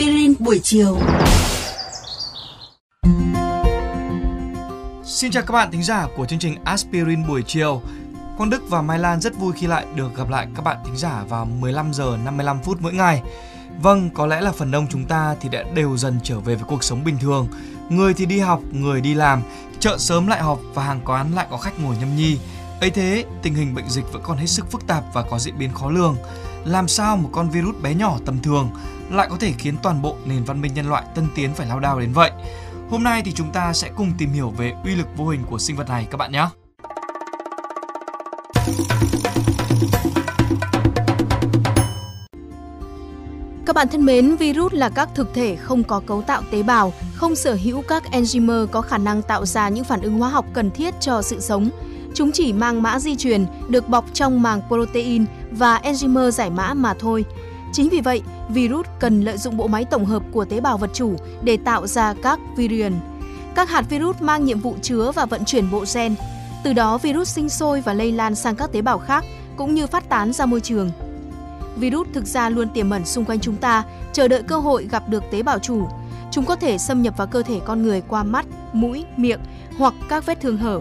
Aspirin buổi chiều. Xin chào các bạn thính giả của chương trình Aspirin buổi chiều. Quang Đức và Mai Lan rất vui khi lại được gặp lại các bạn thính giả vào 15 giờ 55 phút mỗi ngày. Vâng, có lẽ là phần đông chúng ta thì đã đều dần trở về với cuộc sống bình thường. Người thì đi học, người đi làm, chợ sớm lại họp và hàng quán lại có khách ngồi nhâm nhi. ấy thế, tình hình bệnh dịch vẫn còn hết sức phức tạp và có diễn biến khó lường. Làm sao một con virus bé nhỏ tầm thường lại có thể khiến toàn bộ nền văn minh nhân loại tân tiến phải lao đao đến vậy? Hôm nay thì chúng ta sẽ cùng tìm hiểu về uy lực vô hình của sinh vật này các bạn nhé. Các bạn thân mến, virus là các thực thể không có cấu tạo tế bào, không sở hữu các enzyme có khả năng tạo ra những phản ứng hóa học cần thiết cho sự sống. Chúng chỉ mang mã di truyền được bọc trong màng protein và enzyme giải mã mà thôi. Chính vì vậy, virus cần lợi dụng bộ máy tổng hợp của tế bào vật chủ để tạo ra các virion. Các hạt virus mang nhiệm vụ chứa và vận chuyển bộ gen. Từ đó virus sinh sôi và lây lan sang các tế bào khác cũng như phát tán ra môi trường. Virus thực ra luôn tiềm ẩn xung quanh chúng ta, chờ đợi cơ hội gặp được tế bào chủ. Chúng có thể xâm nhập vào cơ thể con người qua mắt, mũi, miệng hoặc các vết thương hở.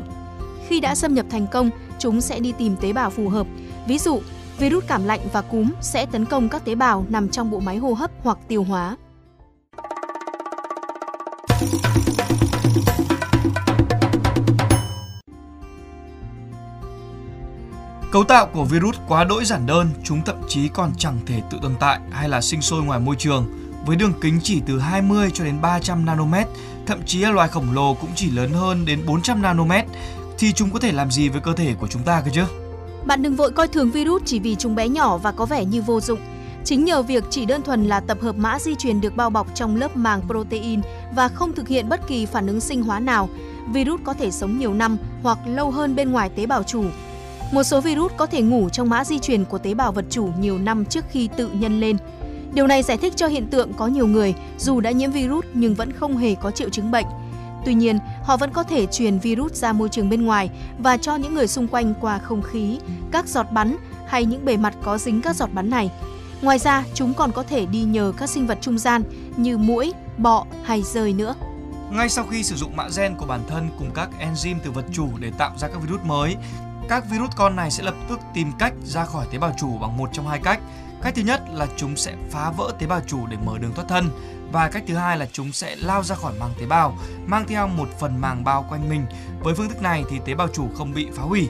Khi đã xâm nhập thành công, chúng sẽ đi tìm tế bào phù hợp. Ví dụ, virus cảm lạnh và cúm sẽ tấn công các tế bào nằm trong bộ máy hô hấp hoặc tiêu hóa. Cấu tạo của virus quá đỗi giản đơn, chúng thậm chí còn chẳng thể tự tồn tại hay là sinh sôi ngoài môi trường. Với đường kính chỉ từ 20 cho đến 300 nanomet, thậm chí loài khổng lồ cũng chỉ lớn hơn đến 400 nanomet, thì chúng có thể làm gì với cơ thể của chúng ta cơ chứ? Bạn đừng vội coi thường virus chỉ vì chúng bé nhỏ và có vẻ như vô dụng. Chính nhờ việc chỉ đơn thuần là tập hợp mã di truyền được bao bọc trong lớp màng protein và không thực hiện bất kỳ phản ứng sinh hóa nào, virus có thể sống nhiều năm hoặc lâu hơn bên ngoài tế bào chủ. Một số virus có thể ngủ trong mã di truyền của tế bào vật chủ nhiều năm trước khi tự nhân lên. Điều này giải thích cho hiện tượng có nhiều người dù đã nhiễm virus nhưng vẫn không hề có triệu chứng bệnh. Tuy nhiên, họ vẫn có thể truyền virus ra môi trường bên ngoài và cho những người xung quanh qua không khí, các giọt bắn hay những bề mặt có dính các giọt bắn này. Ngoài ra, chúng còn có thể đi nhờ các sinh vật trung gian như muỗi, bọ hay rơi nữa. Ngay sau khi sử dụng mã gen của bản thân cùng các enzyme từ vật chủ để tạo ra các virus mới, các virus con này sẽ lập tức tìm cách ra khỏi tế bào chủ bằng một trong hai cách. Cách thứ nhất là chúng sẽ phá vỡ tế bào chủ để mở đường thoát thân và cách thứ hai là chúng sẽ lao ra khỏi màng tế bào, mang theo một phần màng bao quanh mình. Với phương thức này thì tế bào chủ không bị phá hủy.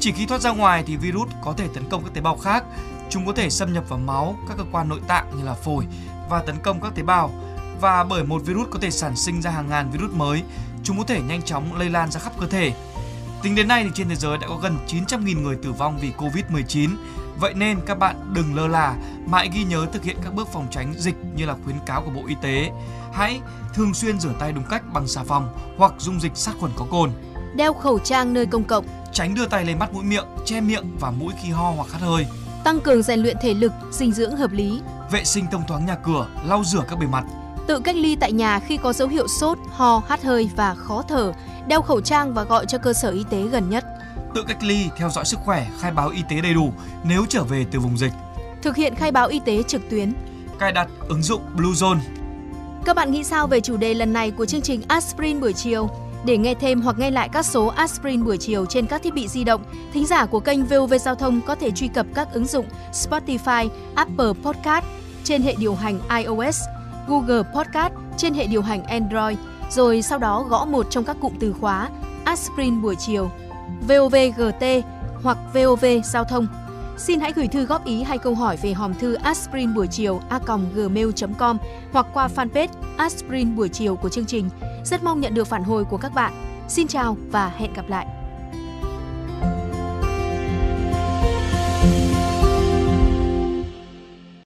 Chỉ khi thoát ra ngoài thì virus có thể tấn công các tế bào khác. Chúng có thể xâm nhập vào máu, các cơ quan nội tạng như là phổi và tấn công các tế bào. Và bởi một virus có thể sản sinh ra hàng ngàn virus mới, chúng có thể nhanh chóng lây lan ra khắp cơ thể. Tính đến nay thì trên thế giới đã có gần 900.000 người tử vong vì Covid-19. Vậy nên các bạn đừng lơ là, mãi ghi nhớ thực hiện các bước phòng tránh dịch như là khuyến cáo của Bộ Y tế. Hãy thường xuyên rửa tay đúng cách bằng xà phòng hoặc dung dịch sát khuẩn có cồn. Đeo khẩu trang nơi công cộng. Tránh đưa tay lên mắt mũi miệng, che miệng và mũi khi ho hoặc hắt hơi. Tăng cường rèn luyện thể lực, dinh dưỡng hợp lý. Vệ sinh thông thoáng nhà cửa, lau rửa các bề mặt. Tự cách ly tại nhà khi có dấu hiệu sốt, ho, hắt hơi và khó thở đeo khẩu trang và gọi cho cơ sở y tế gần nhất. Tự cách ly, theo dõi sức khỏe, khai báo y tế đầy đủ nếu trở về từ vùng dịch. Thực hiện khai báo y tế trực tuyến. Cài đặt ứng dụng Bluezone. Các bạn nghĩ sao về chủ đề lần này của chương trình Aspirin buổi chiều? Để nghe thêm hoặc nghe lại các số Aspirin buổi chiều trên các thiết bị di động, thính giả của kênh VOV Giao thông có thể truy cập các ứng dụng Spotify, Apple Podcast trên hệ điều hành iOS, Google Podcast trên hệ điều hành Android – rồi sau đó gõ một trong các cụm từ khóa aspirin buổi chiều, VOVGT hoặc VOV giao thông. Xin hãy gửi thư góp ý hay câu hỏi về hòm thư aspirin buổi chiều a gmail.com hoặc qua fanpage aspirin buổi chiều của chương trình. Rất mong nhận được phản hồi của các bạn. Xin chào và hẹn gặp lại!